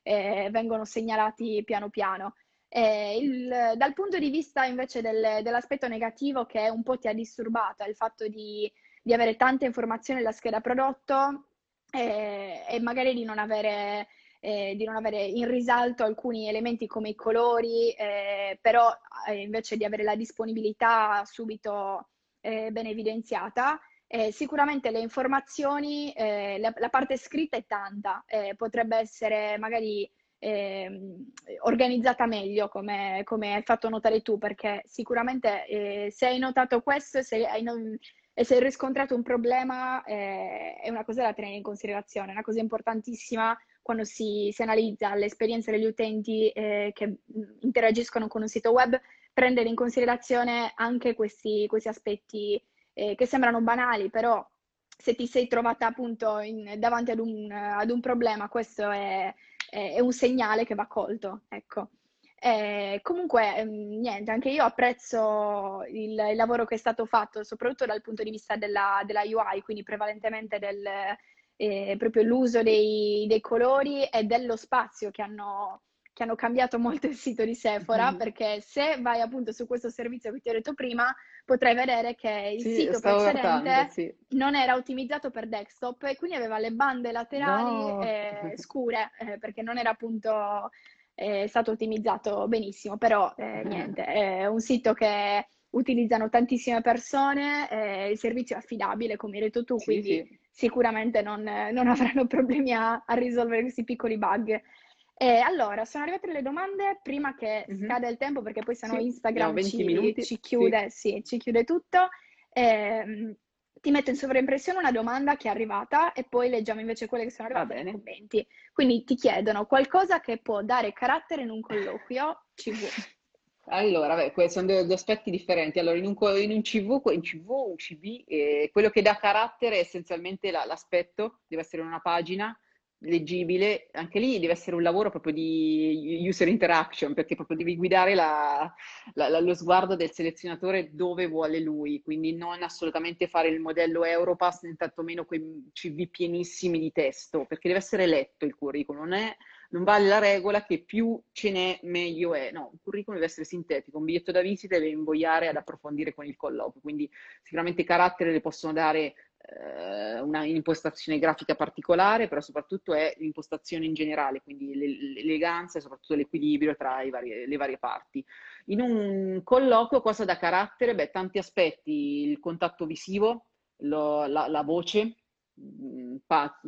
eh, vengono segnalati piano piano. Eh, il- dal punto di vista invece del- dell'aspetto negativo che un po' ti ha disturbato, è il fatto di, di avere tante informazioni nella scheda prodotto e magari di non avere eh, di non avere in risalto alcuni elementi come i colori, eh, però eh, invece di avere la disponibilità subito eh, ben evidenziata. Eh, sicuramente le informazioni, eh, la, la parte scritta è tanta, eh, potrebbe essere magari ehm, organizzata meglio, come, come hai fatto notare tu, perché sicuramente eh, se hai notato questo se hai, non- e se hai riscontrato un problema, eh, è una cosa da tenere in considerazione, è una cosa importantissima quando si, si analizza l'esperienza degli utenti eh, che mh, interagiscono con un sito web, prendere in considerazione anche questi, questi aspetti eh, che sembrano banali, però se ti sei trovata appunto in- davanti ad un, ad un problema, questo è, è- è un segnale che va colto, ecco. Eh, comunque, ehm, niente, anche io apprezzo il, il lavoro che è stato fatto, soprattutto dal punto di vista della, della UI, quindi prevalentemente del, eh, proprio l'uso dei, dei colori e dello spazio che hanno, che hanno cambiato molto il sito di Sephora, Mhm. perché se vai appunto su questo servizio che ti ho detto prima, potrai vedere che il Sì, sito precedente guardando, sì. non era ottimizzato per desktop e quindi aveva le bande laterali No. eh, scure, eh, perché non era appunto eh, stato ottimizzato benissimo, però eh, niente, è un sito che utilizzano tantissime persone, eh, il servizio è affidabile, come hai detto tu, Sì, quindi sì. Sicuramente non, non avranno problemi a, a risolvere questi piccoli bug. E allora, sono arrivate le domande prima che Mhm. scada il tempo, perché poi sennò Sì, Instagram abbiamo 20 ci, ci sì. chiude, sì, ci chiude tutto. Ehm, ti metto in sovraimpressione una domanda che è arrivata e poi leggiamo invece quelle che sono Va arrivate nei commenti. Quindi ti chiedono qualcosa che può dare carattere in un colloquio CV. Allora, beh, sono due, due aspetti differenti. Allora, in un, in un CV, in CV, un CV, eh, quello che dà carattere è essenzialmente la- l'aspetto, deve essere una pagina leggibile, anche lì deve essere un lavoro proprio di user interaction, perché proprio devi guidare la- la- lo sguardo del selezionatore dove vuole lui, quindi non assolutamente fare il modello Europass, né tantomeno quei CV pienissimi di testo, perché deve essere letto il curriculum, non è non vale la regola che più ce n'è meglio è. No, un curriculum deve essere sintetico, un biglietto da visita deve invogliare ad approfondire con il colloquio, quindi sicuramente carattere le possono dare eh, una impostazione grafica particolare, però soprattutto è l'impostazione in generale, quindi l'e- l'eleganza e soprattutto l'equilibrio tra vari- le varie parti. In un colloquio cosa dà carattere? Beh, tanti aspetti, il contatto visivo, lo- la, la voce,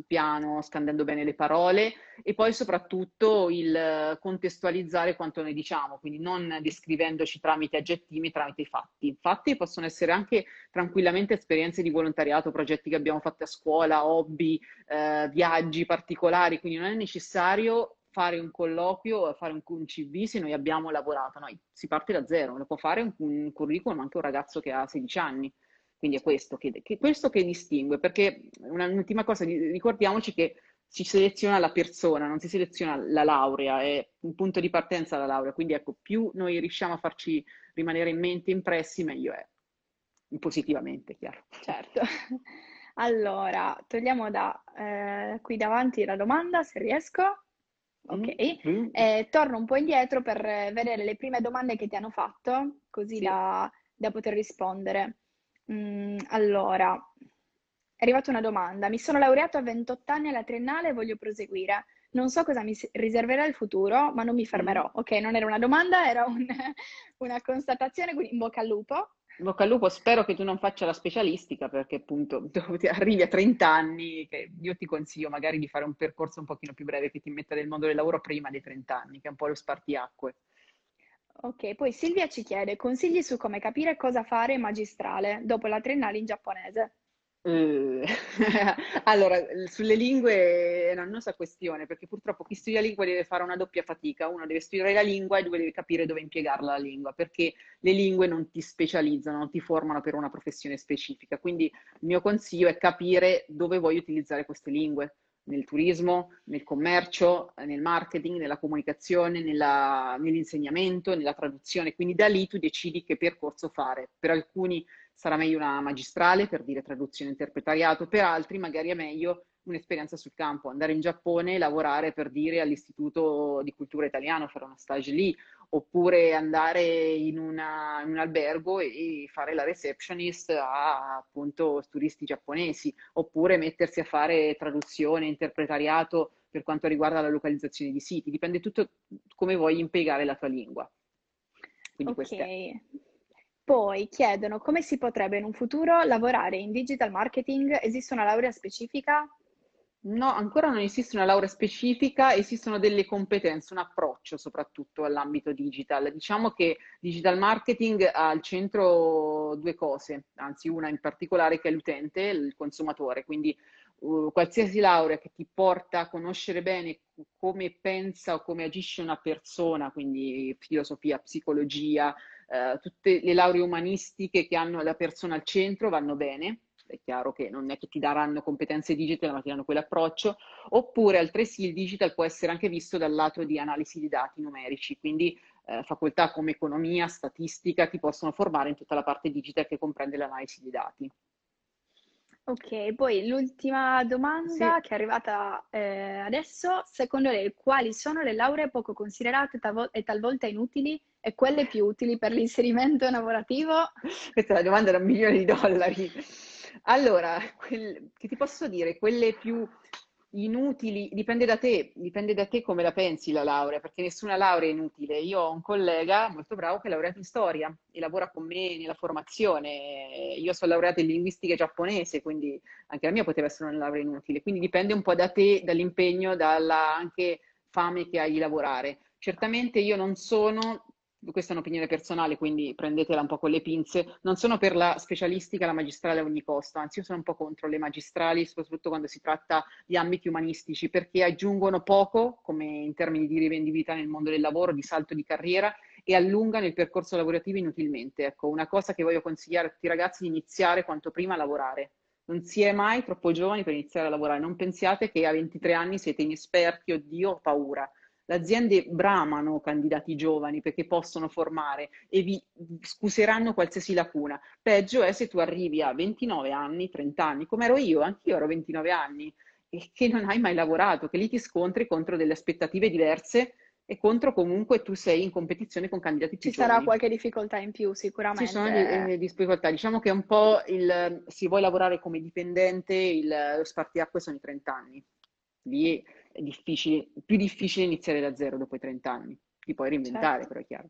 piano, scandendo bene le parole, e poi soprattutto il eh, contestualizzare quanto noi diciamo, quindi non descrivendoci tramite aggettivi, tramite i fatti. Fatti possono essere anche tranquillamente esperienze di volontariato, progetti che abbiamo fatto a scuola, hobby, eh, viaggi particolari, quindi non è necessario fare un colloquio, fare un, un CV se noi abbiamo lavorato, no, si parte da zero, lo può fare un, un curriculum anche un ragazzo che ha 16 anni. Quindi è questo che, che, questo che distingue, perché un'ultima cosa, ricordiamoci che si seleziona la persona, non si seleziona la laurea, è un punto di partenza la laurea, quindi ecco, più noi riusciamo a farci rimanere in mente impressi, meglio è, positivamente, chiaro. Certo. Allora, togliamo da eh, qui davanti la domanda, se riesco. Ok, mm-hmm. eh, torno un po' indietro per vedere le prime domande che ti hanno fatto, così sì. da, da, poter rispondere. Mm, allora, è arrivata una domanda. Mi sono laureato a 28 anni alla triennale e voglio proseguire. Non so cosa mi riserverà il futuro, ma non mi fermerò. Mm. Ok, non era una domanda, era un, una constatazione, quindi in bocca al lupo. In bocca al lupo, spero che tu non faccia la specialistica perché appunto arrivi a 30 anni, che io ti consiglio magari di fare un percorso un pochino più breve che ti metta nel mondo del lavoro prima dei 30 anni, che è un po' lo spartiacque. Ok, poi Silvia ci chiede consigli su come capire cosa fare magistrale dopo la triennale in giapponese. Uh, allora, sulle lingue è un'annosa questione perché purtroppo chi studia lingua deve fare una doppia fatica. Uno deve studiare la lingua e due deve capire dove impiegarla la lingua perché le lingue non ti specializzano, non ti formano per una professione specifica. Quindi il mio consiglio è capire dove vuoi utilizzare queste lingue nel turismo, nel commercio, nel marketing, nella comunicazione, nella, nell'insegnamento, nella traduzione. Quindi da lì tu decidi che percorso fare. Per alcuni sarà meglio una magistrale per dire traduzione e interpretariato, per altri magari è meglio un'esperienza sul campo, andare in Giappone e lavorare per dire all'Istituto di Cultura Italiano, fare una stage lì, oppure andare in, una, in un albergo e, e, fare la receptionist a appunto turisti giapponesi, oppure mettersi a fare traduzione, interpretariato per quanto riguarda la localizzazione di siti, dipende tutto come vuoi impiegare la tua lingua. Quindi ok. Poi chiedono come si potrebbe in un futuro lavorare in digital marketing. Esiste una laurea specifica? No, ancora non esiste una laurea specifica, esistono delle competenze, un approccio soprattutto all'ambito digital. Diciamo che digital marketing ha al centro due cose, anzi una in particolare che è l'utente, il consumatore, quindi uh, qualsiasi laurea che ti porta a conoscere bene come pensa o come agisce una persona, quindi filosofia, psicologia, uh, tutte le lauree umanistiche che hanno la persona al centro vanno bene è chiaro che non è che ti daranno competenze digital, ma ti danno quell'approccio, oppure altresì il digital può essere anche visto dal lato di analisi di dati numerici, quindi eh, facoltà come economia, statistica ti possono formare in tutta la parte digital che comprende l'analisi di dati. Ok, poi l'ultima domanda sì. che è arrivata eh, adesso, secondo lei quali sono le lauree poco considerate e talvolta inutili e quelle più utili per l'inserimento lavorativo? Questa è la domanda da un milione di dollari. Allora, quel, che ti posso dire? Quelle più inutili, dipende da te, dipende da te come la pensi la laurea, perché nessuna laurea è inutile. Io ho un collega molto bravo che è laureato in storia e lavora con me nella formazione. Io sono laureata in linguistica giapponese, quindi anche la mia poteva essere una laurea inutile. Quindi dipende un po' da te, dall'impegno, dalla anche fame che hai di lavorare. Certamente io non sono questa è un'opinione personale, quindi prendetela un po' con le pinze, non sono per la specialistica, la magistrale a ogni costo, anzi io sono un po' contro le magistrali, soprattutto quando si tratta di ambiti umanistici, perché aggiungono poco, come in termini di rivendibilità nel mondo del lavoro, di salto di carriera, e allungano il percorso lavorativo inutilmente. Ecco, una cosa che voglio consigliare a tutti i ragazzi è di iniziare quanto prima a lavorare. Non si è mai troppo giovani per iniziare a lavorare, non pensiate che a 23 anni siete inesperti, oddio, ho paura le aziende bramano candidati giovani perché possono formare e vi scuseranno qualsiasi lacuna. Peggio è se tu arrivi a 29 anni, 30 anni, come ero io, anch'io ero 29 anni, e che non hai mai lavorato, che lì ti scontri contro delle aspettative diverse e contro comunque tu sei in competizione con candidati più Ci sarà qualche difficoltà in più sicuramente. Ci sono eh, difficoltà, diciamo che è un po' il, se vuoi lavorare come dipendente, il, lo spartiacque sono i 30 anni. Lì è difficile, più difficile iniziare da zero dopo i 30 anni. Ti puoi reinventare, certo. però è chiaro.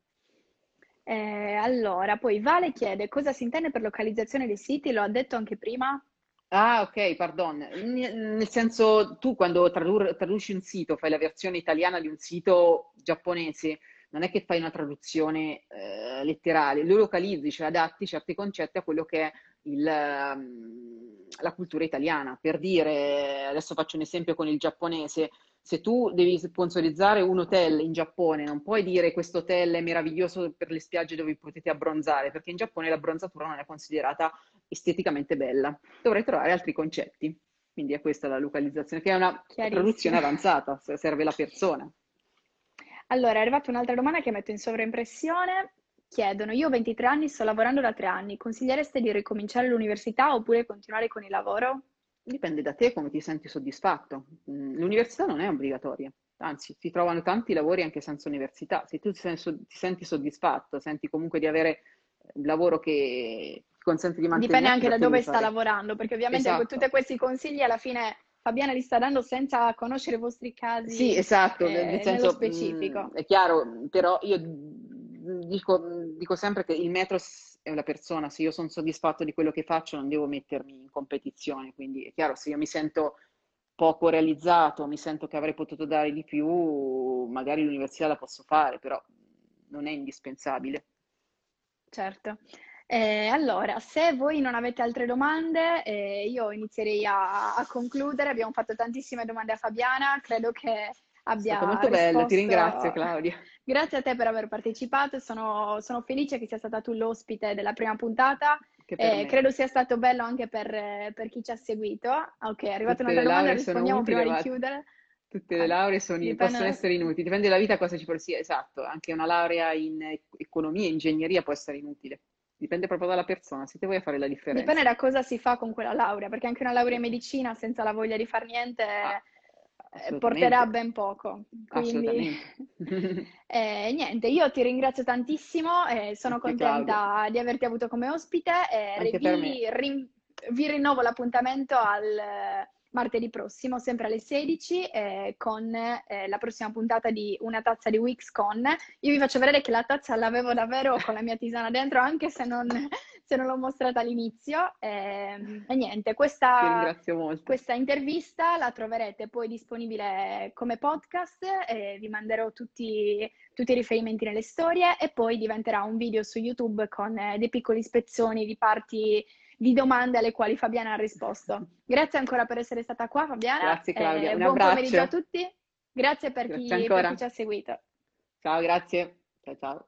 Eh, allora, poi Vale chiede cosa si intende per localizzazione dei siti, lo ha detto anche prima. Ah, ok, pardon. Nel senso, tu quando tradur- traduci un sito, fai la versione italiana di un sito giapponese, non è che fai una traduzione eh, letterale, lo localizzi, cioè adatti certi concetti a quello che è il, ehm, la cultura italiana. Per dire, adesso faccio un esempio con il giapponese, se tu devi sponsorizzare un hotel in Giappone, non puoi dire questo hotel è meraviglioso per le spiagge dove potete abbronzare, perché in Giappone l'abbronzatura non è considerata esteticamente bella. Dovrai trovare altri concetti. Quindi è questa la localizzazione, che è una traduzione avanzata, serve la persona. Allora, è arrivata un'altra domanda che metto in sovraimpressione. Chiedono, io ho 23 anni, sto lavorando da tre anni, consigliereste di ricominciare l'università oppure continuare con il lavoro? Dipende da te come ti senti soddisfatto. Mm, l'università non è obbligatoria, anzi, si trovano tanti lavori anche senza università. Se tu ti senti soddisfatto, senti comunque di avere un lavoro che ti consente di mantenere... Dipende anche da dove sta lavorando, perché ovviamente esatto. tutti questi consigli alla fine Fabiana li sta dando senza conoscere i vostri casi. Sì, esatto, eh, nel senso specifico. Mh, mm, è chiaro, però io dico, dico sempre che il metro è una persona, se io sono soddisfatto di quello che faccio non devo mettermi in competizione, quindi è chiaro, se io mi sento poco realizzato, mi sento che avrei potuto dare di più, magari l'università la posso fare, però non è indispensabile. Certo. Eh, allora, se voi non avete altre domande, eh, io inizierei a, a, concludere. Abbiamo fatto tantissime domande a Fabiana, credo che abbia È molto risposto... bello, ti ringrazio Claudia. Grazie a te per aver partecipato, sono, sono felice che sia stata tu l'ospite della prima puntata. Eh, credo sia stato bello anche per, per chi ci ha seguito. Ok, è arrivata Tutte un'altra domanda, rispondiamo prima di chiudere. Tutte le lauree sono, dipende... possono essere inutili, dipende dalla vita cosa ci può sia, esatto, anche una laurea in economia, ingegneria può essere inutile. Dipende proprio dalla persona, se te vuoi fare la differenza. Dipende da cosa si fa con quella laurea, perché anche una laurea in medicina senza la voglia di far niente ah, porterà ben poco. Quindi, eh, niente, io ti ringrazio tantissimo, eh, sono Anche contenta Claudio. di averti avuto come ospite e vi, rin- vi rinnovo l'appuntamento al martedì prossimo, sempre alle 16, eh, con eh, la prossima puntata di Una tazza di WixCon. Io vi faccio vedere che la tazza l'avevo davvero con la mia tisana dentro, anche se non, se non l'ho mostrata all'inizio. Eh, e niente, questa, questa, intervista la troverete poi disponibile come podcast, vi manderò tutti, tutti, i riferimenti nelle storie e poi diventerà un video su YouTube con eh, dei piccoli spezzoni di parti di domande alle quali Fabiana ha risposto. Grazie ancora per essere stata qua, Fabiana. Grazie Claudia, eh, un buon pomeriggio a tutti. Grazie per, chi, per chi ci ha seguito. Ciao, grazie. Ciao, ciao.